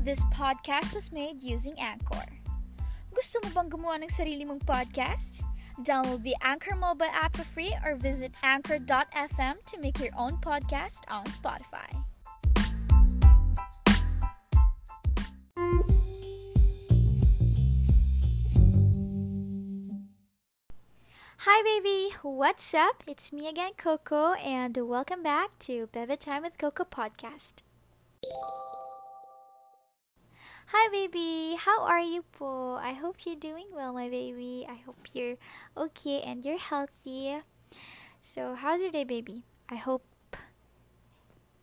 This podcast was made using Anchor. Gusto mo bang gumawa ng sarili mong podcast? Download the Anchor mobile app for free or visit anchor.fm to make your own podcast on Spotify. Hi, baby! What's up? It's me again, Coco, and welcome back to Bebe Time with Coco podcast. Hi, baby! How are you po? I hope you're doing well, my baby. I hope you're okay and you're healthy. So, how's your day, baby? I hope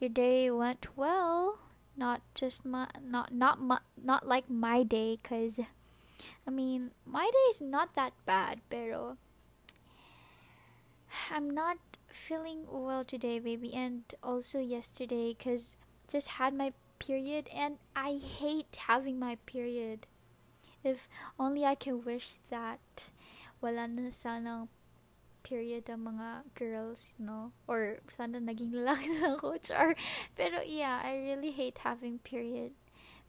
your day went well. Not just my, not not my, not like my day, cause I mean my day is not that bad, pero I'm not feeling well today, baby, and also yesterday because just had my period and I hate having my period. If only I can wish that wala na sanang period ang mga girls, you know, or sana naging lalaki na ako, char. Pero yeah, I really hate having period.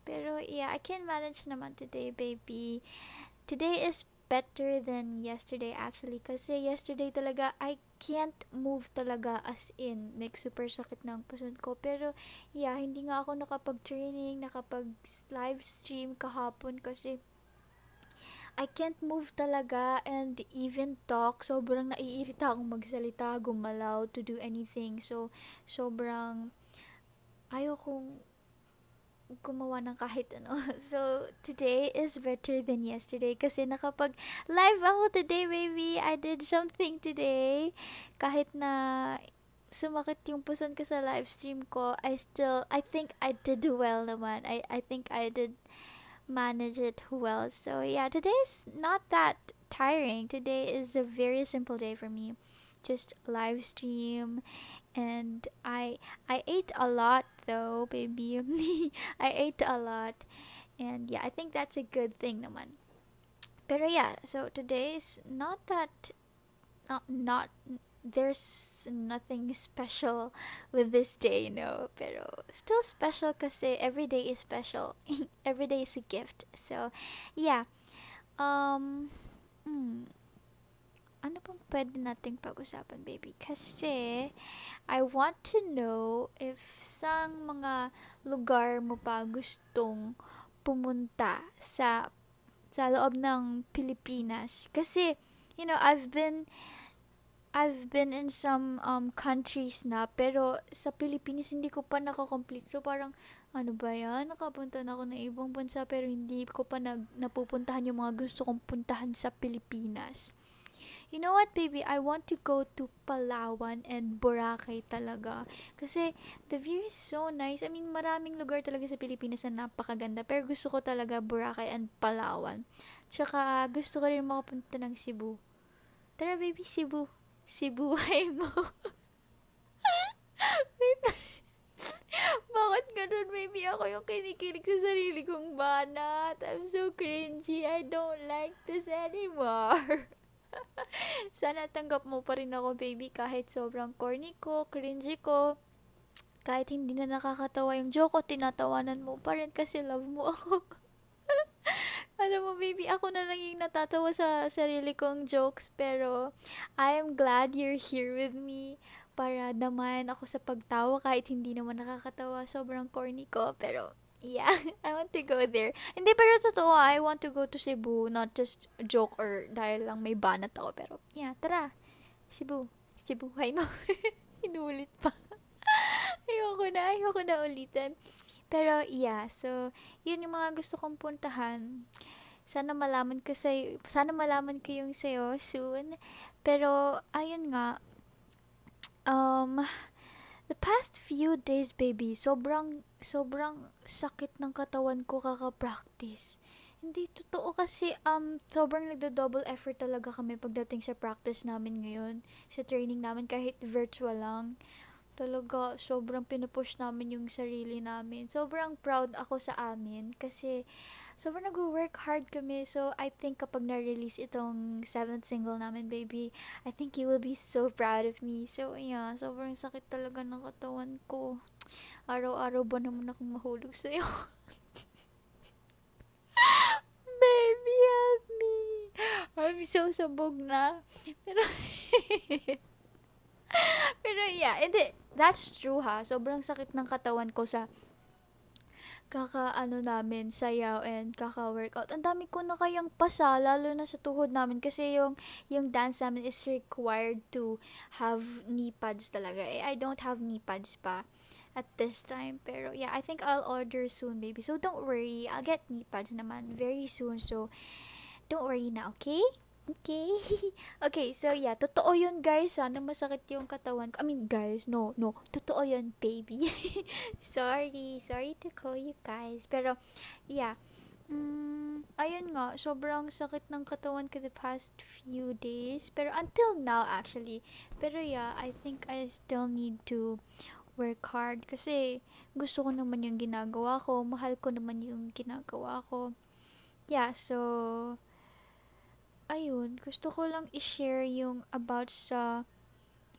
Pero yeah, I can manage naman today, baby. Today is better than yesterday actually. Kasi yesterday talaga I can't move talaga as in like super sakit ng puson ko. Pero yeah hindi nga ako nakapag-training nakapag live stream kahapon kasi I can't move talaga and even talk. Sobrang naiirita akong magsalita gumalaw to do anything. So sobrang ayokong gumawa ng kahit ano. So, today is better than yesterday kasi nakapag live ako today, baby. I did something today. Kahit na sumakit yung puson ko sa live stream ko, I still, I think I did well naman. I, I think I did manage it well. So, yeah, today is not that tiring. Today is a very simple day for me. Just live stream and I I ate a lot though, baby. I ate a lot. And yeah, I think that's a good thing naman. Pero yeah, so today's not that not not there's nothing special with this day, you know. Pero still special because every day is special. every day is a gift. So, yeah. Um, mm, ano pong pwede nating pag-usapan, baby? Kasi, I want to know if sang mga lugar mo pa gustong pumunta sa sa loob ng Pilipinas. Kasi, you know, I've been I've been in some um, countries na, pero sa Pilipinas hindi ko pa nakakomplete. So, parang, ano ba yan? Nakapunta na ako ng ibang bansa, pero hindi ko pa nag, napupuntahan yung mga gusto kong puntahan sa Pilipinas. You know what, baby? I want to go to Palawan and Boracay talaga. Kasi, the view is so nice. I mean, maraming lugar talaga sa Pilipinas na napakaganda. Pero gusto ko talaga Boracay and Palawan. Tsaka, gusto ko rin makapunta ng Cebu. Tara, baby, Cebu. Cebu, ay mo. Bakit ganun, baby? Ako yung kinikilig sa sarili kong banat. I'm so cringy. I don't like this anymore. Sana tanggap mo pa rin ako, baby, kahit sobrang corny ko, cringy ko. Kahit hindi na nakakatawa yung joke ko, tinatawanan mo pa rin kasi love mo ako. Alam mo, baby, ako na lang yung natatawa sa sarili kong jokes, pero I am glad you're here with me para damayan ako sa pagtawa kahit hindi naman nakakatawa. Sobrang corny ko, pero Yeah, I want to go there. Hindi, pero totoo, I want to go to Cebu. Not just joke or dahil lang may banat ako. Pero, yeah, tara. Cebu. Cebu, hi mo. Inulit pa. ayoko na, ayoko na ulitin. Pero, yeah, so, yun yung mga gusto kong puntahan. Sana malaman ko sa sana malaman ko yung sa'yo soon. Pero, ayun nga, um, the past few days, baby, sobrang, sobrang sakit ng katawan ko kaka-practice. Hindi totoo kasi um sobrang nagdo-double effort talaga kami pagdating sa practice namin ngayon, sa training namin kahit virtual lang talaga sobrang pinupush namin yung sarili namin. Sobrang proud ako sa amin kasi sobrang nag-work hard kami. So, I think kapag na-release itong seventh single namin, baby, I think you will be so proud of me. So, yeah, sobrang sakit talaga ng katawan ko. Araw-araw ba naman akong mahulog sa'yo? baby, help me! I'm so sabog na. Pero, pero yeah, hindi, that's true ha. Sobrang sakit ng katawan ko sa kaka ano namin sayaw and kaka workout. Ang dami ko na kayang pasa lalo na sa tuhod namin kasi yung yung dance namin is required to have knee pads talaga. Eh, I don't have knee pads pa at this time. Pero yeah, I think I'll order soon, baby. So don't worry, I'll get knee pads naman very soon. So don't worry na, okay? Okay. okay, so yeah, totoo yun guys. Sana masakit yung katawan. I mean, guys, no, no. Totoo yun, baby. sorry. Sorry to call you guys. Pero, yeah. Mm, ayun nga, sobrang sakit ng katawan ko the past few days. Pero until now, actually. Pero yeah, I think I still need to work hard. Kasi gusto ko naman yung ginagawa ko. Mahal ko naman yung ginagawa ko. Yeah, so ayun, gusto ko lang i-share yung about sa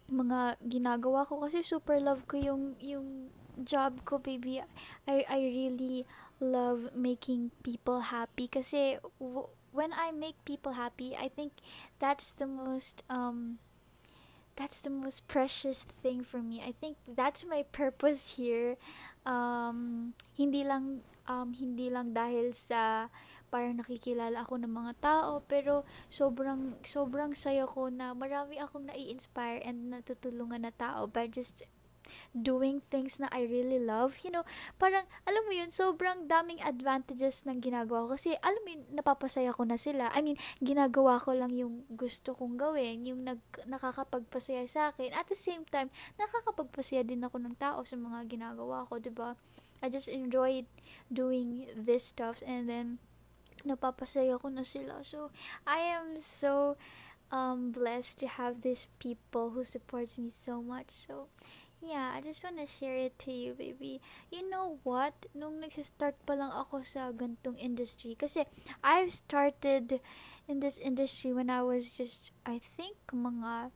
mga ginagawa ko kasi super love ko yung yung job ko baby. I I really love making people happy kasi w- when I make people happy I think that's the most um that's the most precious thing for me. I think that's my purpose here. Um hindi lang um hindi lang dahil sa parang nakikilala ako ng mga tao pero sobrang sobrang saya ko na marami akong nai-inspire and natutulungan na tao by just doing things na I really love. You know, parang, alam mo yun, sobrang daming advantages ng ginagawa ko. Kasi, alam mo yun, napapasaya ko na sila. I mean, ginagawa ko lang yung gusto kong gawin, yung nag, nakakapagpasaya sa akin. At the same time, nakakapagpasaya din ako ng tao sa mga ginagawa ko, ba diba? I just enjoyed doing this stuff and then, napapasaya ko na sila. So, I am so um, blessed to have these people who supports me so much. So, yeah, I just wanna share it to you, baby. You know what? Nung nag-start pa lang ako sa gantong industry, kasi I've started in this industry when I was just, I think, mga,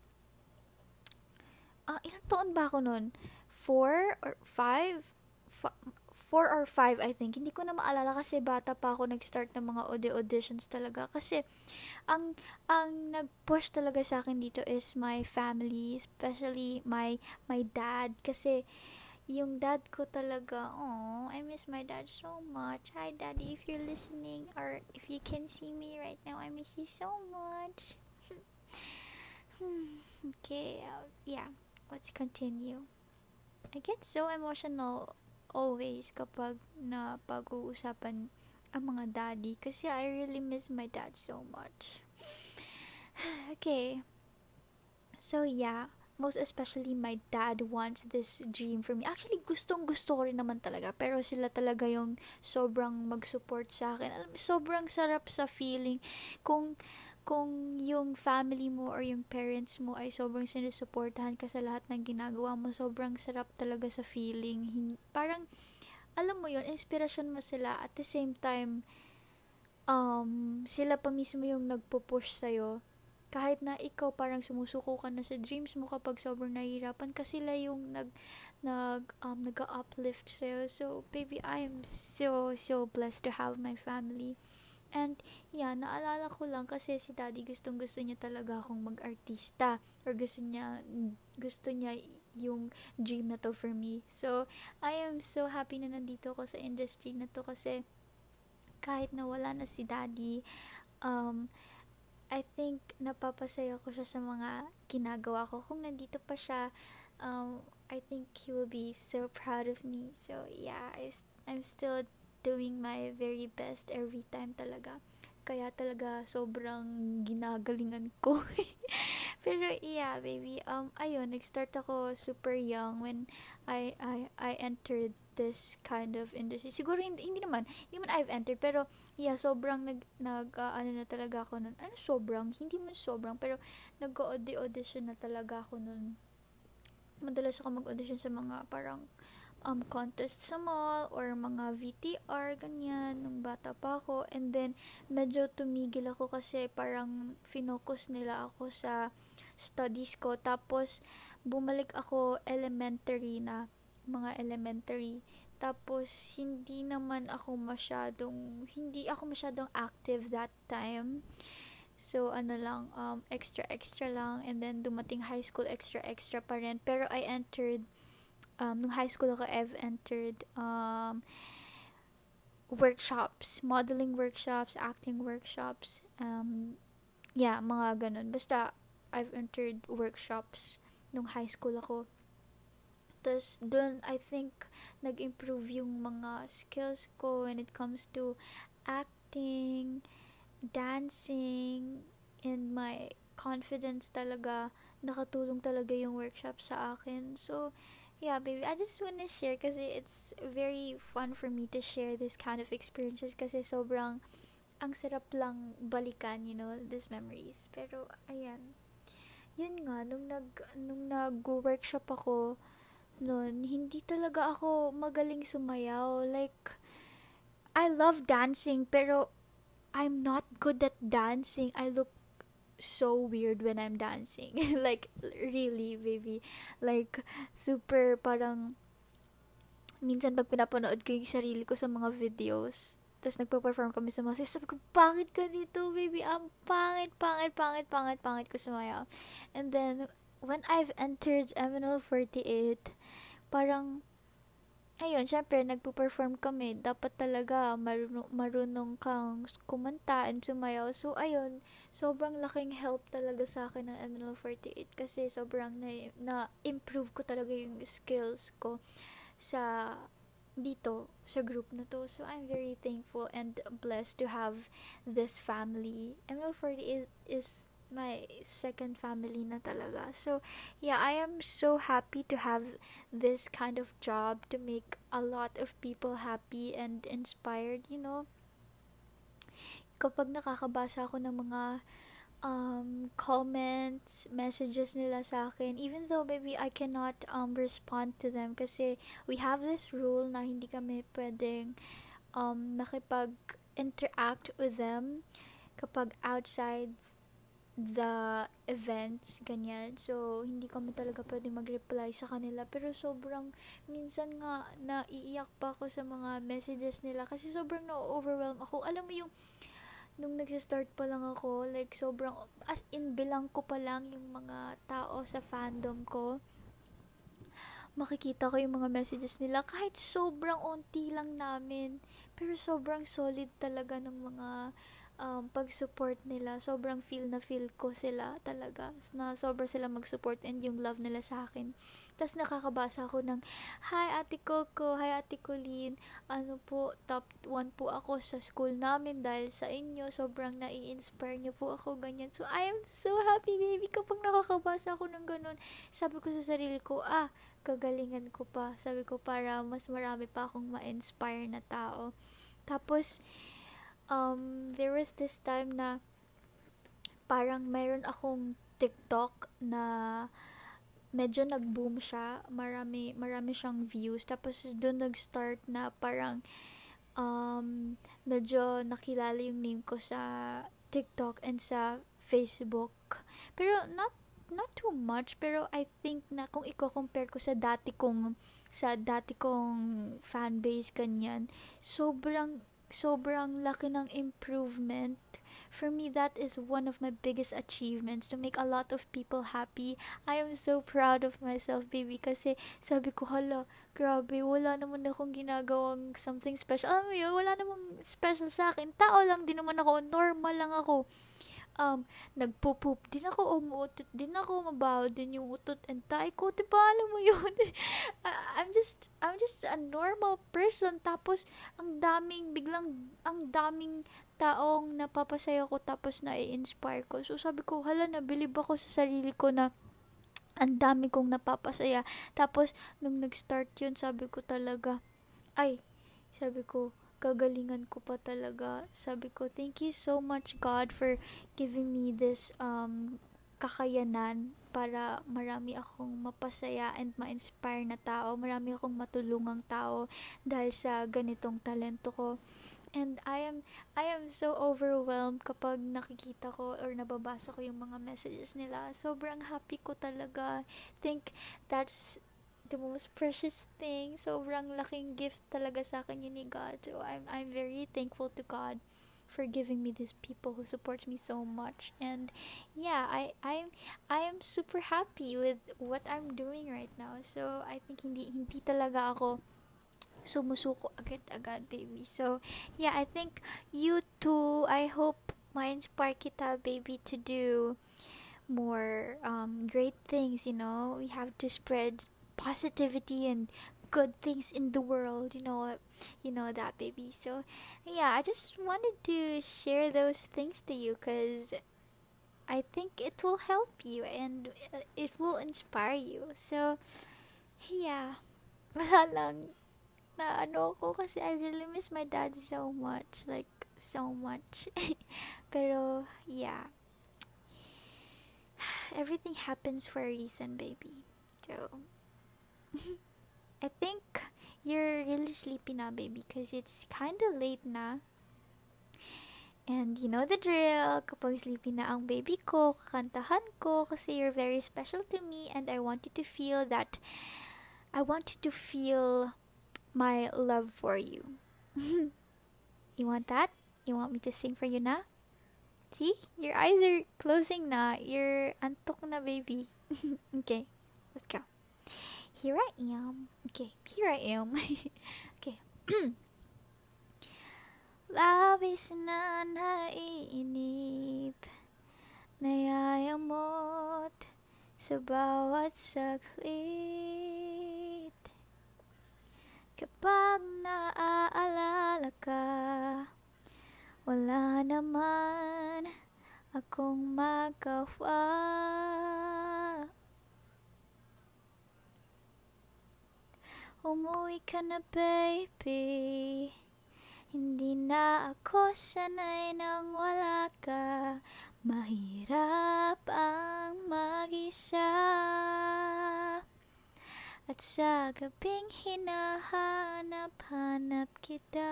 uh, ilang taon ba ako nun? Four or five? 4 or 5 I think. Hindi ko na maalala kasi bata pa ako nag-start ng mga audio auditions talaga. Kasi ang ang nag-push talaga sa akin dito is my family, especially my my dad kasi yung dad ko talaga, oh, I miss my dad so much. Hi daddy, if you're listening or if you can see me right now, I miss you so much. okay, uh, yeah, let's continue. I get so emotional always kapag na pag-uusapan ang mga daddy kasi I really miss my dad so much. okay. So yeah, most especially my dad wants this dream for me. Actually, gustong gusto ko rin naman talaga. Pero sila talaga yung sobrang mag-support sa akin. Alam, sobrang sarap sa feeling. Kung kung yung family mo or yung parents mo ay sobrang sinusuportahan ka sa lahat ng ginagawa mo, sobrang sarap talaga sa feeling. Hin- parang, alam mo yon inspirasyon mo sila at the same time, um, sila pa mismo yung nagpo-push sa'yo. Kahit na ikaw parang sumusuko ka na sa dreams mo kapag sobrang nahihirapan kasi sila yung nag nag um, nag-uplift sa'yo. So, baby, I am so so blessed to have my family. And, yeah, naalala ko lang kasi si daddy gustong gusto niya talaga akong mag-artista. Or gusto niya, gusto niya yung dream na to for me. So, I am so happy na nandito ako sa industry na to kasi kahit na wala na si daddy, um, I think napapasaya ko siya sa mga ginagawa ko. Kung nandito pa siya, um, I think he will be so proud of me. So, yeah, I, I'm still doing my very best every time talaga. Kaya talaga sobrang ginagalingan ko. Pero yeah, baby, um ayun, nag-start ako super young when I I I entered this kind of industry. Siguro hindi, hindi naman, hindi naman I've entered, pero yeah, sobrang nag, nag uh, ano na talaga ako nun. Ano sobrang? Hindi man sobrang, pero nag-audition na talaga ako nun. Madalas ako mag-audition sa mga parang um, contest sa mall or mga VTR, ganyan, nung bata pa ako. And then, medyo tumigil ako kasi parang finocus nila ako sa studies ko. Tapos, bumalik ako elementary na, mga elementary. Tapos, hindi naman ako masyadong, hindi ako masyadong active that time. So, ano lang, um, extra, extra lang. And then, dumating high school, extra, extra pa rin. Pero, I entered, um, nung high school ako, I've entered, um, workshops, modeling workshops, acting workshops, um, yeah, mga ganun. Basta, I've entered workshops nung high school ako. Tapos, dun, I think, nag-improve yung mga skills ko when it comes to acting, dancing, and my confidence talaga. Nakatulong talaga yung workshop sa akin. So, yeah, baby, I just wanna share kasi it's very fun for me to share this kind of experiences kasi sobrang ang sarap lang balikan, you know, these memories. Pero, ayan. Yun nga, nung nag, nung nag-workshop ako, noon, hindi talaga ako magaling sumayaw. Like, I love dancing, pero I'm not good at dancing. I look so weird when I'm dancing. like, really, baby. Like, super parang, minsan pag pinapanood ko yung sarili ko sa mga videos, tapos nagpa-perform kami sa mga sabi ko, bakit ka dito, baby? Ang pangit, pangit, pangit, pangit, pangit ko sumayaw. And then, when I've entered MNL48, parang, ayun, syempre, nagpo-perform kami. Dapat talaga marunong, marunong kang kumanta and sumayaw. So, ayun, sobrang laking help talaga sa akin ng MNL48 kasi sobrang na, na-improve ko talaga yung skills ko sa dito sa group na to. So, I'm very thankful and blessed to have this family. ML40 is, is my second family na talaga. So, yeah, I am so happy to have this kind of job to make a lot of people happy and inspired, you know. Kapag nakakabasa ako ng mga um, comments, messages nila sa akin, even though maybe I cannot um, respond to them kasi we have this rule na hindi kami pwedeng um, nakipag-interact with them kapag outside the events, ganyan. So, hindi kami talaga pwede mag-reply sa kanila. Pero sobrang, minsan nga, naiiyak pa ako sa mga messages nila kasi sobrang na-overwhelm ako. Alam mo yung, nung nag-start pa lang ako, like, sobrang, as in, bilang ko pa lang yung mga tao sa fandom ko, makikita ko yung mga messages nila, kahit sobrang unti lang namin, pero sobrang solid talaga ng mga, um, pag-support nila, sobrang feel na feel ko sila talaga, na sobrang sila mag-support and yung love nila sa akin. Tapos nakakabasa ako ng, Hi Ate Coco, Hi Ate Colleen, ano po, top 1 po ako sa school namin dahil sa inyo, sobrang nai-inspire niyo po ako, ganyan. So, I am so happy baby kapag nakakabasa ako ng ganun. Sabi ko sa sarili ko, ah, kagalingan ko pa. Sabi ko, para mas marami pa akong ma-inspire na tao. Tapos, um, there was this time na parang mayroon akong TikTok na medyo nag-boom siya. Marami, marami siyang views. Tapos, doon nag-start na parang um, medyo nakilala yung name ko sa TikTok and sa Facebook. Pero, not not too much pero I think na kung i-compare ko sa dati kong sa dati kong fan base kanyan sobrang sobrang laki ng improvement. For me that is one of my biggest achievements to make a lot of people happy. I am so proud of myself baby kasi sabi ko hala grabe wala naman akong ginagawang something special. Alam mo yun wala namang special sa akin. Tao lang din naman ako normal lang ako um, nagpupoop din ako, umuutot din ako, mabaho din yung utot and tae ko, diba, alam mo yun, I'm just, I'm just a normal person, tapos, ang daming, biglang, ang daming taong napapasaya ko, tapos na-inspire ko, so sabi ko, hala, nabilib ako sa sarili ko na, ang dami kong napapasaya, tapos, nung nag-start yun, sabi ko talaga, ay, sabi ko, kagalingan ko pa talaga. Sabi ko, thank you so much God for giving me this um, kakayanan para marami akong mapasaya and ma-inspire na tao. Marami akong matulungang tao dahil sa ganitong talento ko. And I am I am so overwhelmed kapag nakikita ko or nababasa ko yung mga messages nila. Sobrang happy ko talaga. Think that's the most precious thing. Sobrang laking gift talaga sa akin yun ni God. So, I'm, I'm very thankful to God for giving me these people who supports me so much. And yeah, I I'm I am super happy with what I'm doing right now. So I think hindi hindi talaga ako sumusuko agad-agad, baby. So, yeah, I think you too, I hope ma-inspire kita, baby, to do more um, great things, you know. We have to spread positivity and good things in the world, you know, you know that, baby. So, yeah, I just wanted to share those things to you because I think it will help you and uh, it will inspire you. So, yeah, wala. Na ano I really miss my dad so much. Like, so much. Pero, yeah. Everything happens for a reason, baby. So, I think you're really sleepy now, baby, because it's kind of late na. And you know the drill, kapag sleepy na ang baby ko, kakantahan ko kasi you're very special to me and I want you to feel that, I want you to feel my love for you. you want that? You want me to sing for you na? See? Your eyes are closing na. You're antok na, baby. okay, let's go. Here I am. Okay, here I am. okay. Labis na naiinip Nayayamot sa bawat saglit Kapag naaalala ka Wala naman akong magawa Umuwi ka na baby. Hindi na ako sanay nang wala ka. Mahirap ang mag-isa. At sa gabing hinahanap-hanap kita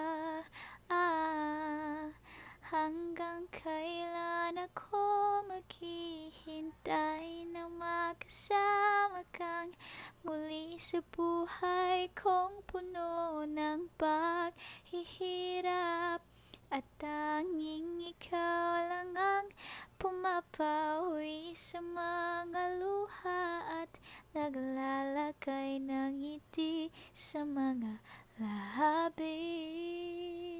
ah, Hanggang kailan ako maghihintay na makasama kang muli sa buhay kong puno ng paghihirap at tanging ikaw lang ang pumapawi sa mga luha at naglalagay ng ngiti sa mga labi.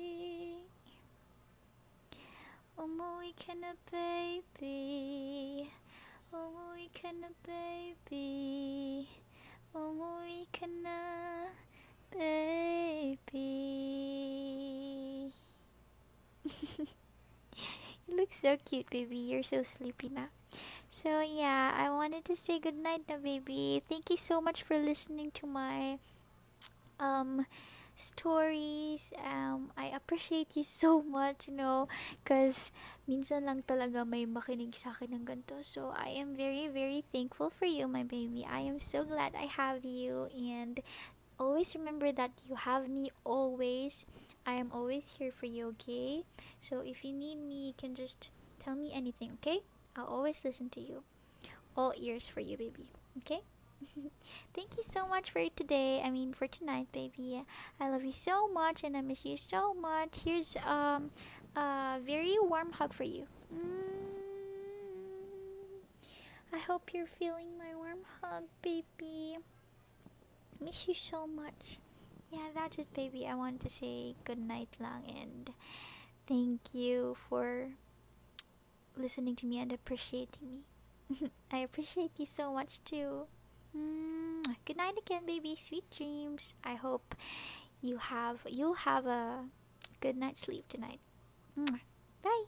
Umuwi ka na baby Umuwi ka na baby Umuwi ka na baby You look so cute baby You're so sleepy now. So yeah, I wanted to say good night na baby. Thank you so much for listening to my um stories. Um, I appreciate you so much, you know, because minsan lang talaga may makinig sa akin ng ganito. So, I am very, very thankful for you, my baby. I am so glad I have you, and always remember that you have me always. I am always here for you, okay? So, if you need me, you can just tell me anything, okay? I'll always listen to you. All ears for you, baby, okay? Thank you so much for today. I mean for tonight, baby. I love you so much and I miss you so much. Here's um a very warm hug for you. Mm. I hope you're feeling my warm hug, baby. Miss you so much. Yeah, that's it, baby. I want to say good night lang and thank you for listening to me and appreciating me. I appreciate you so much too. Mm, good night again, baby. Sweet dreams. I hope you have you'll have a good night's sleep tonight. Mm, bye.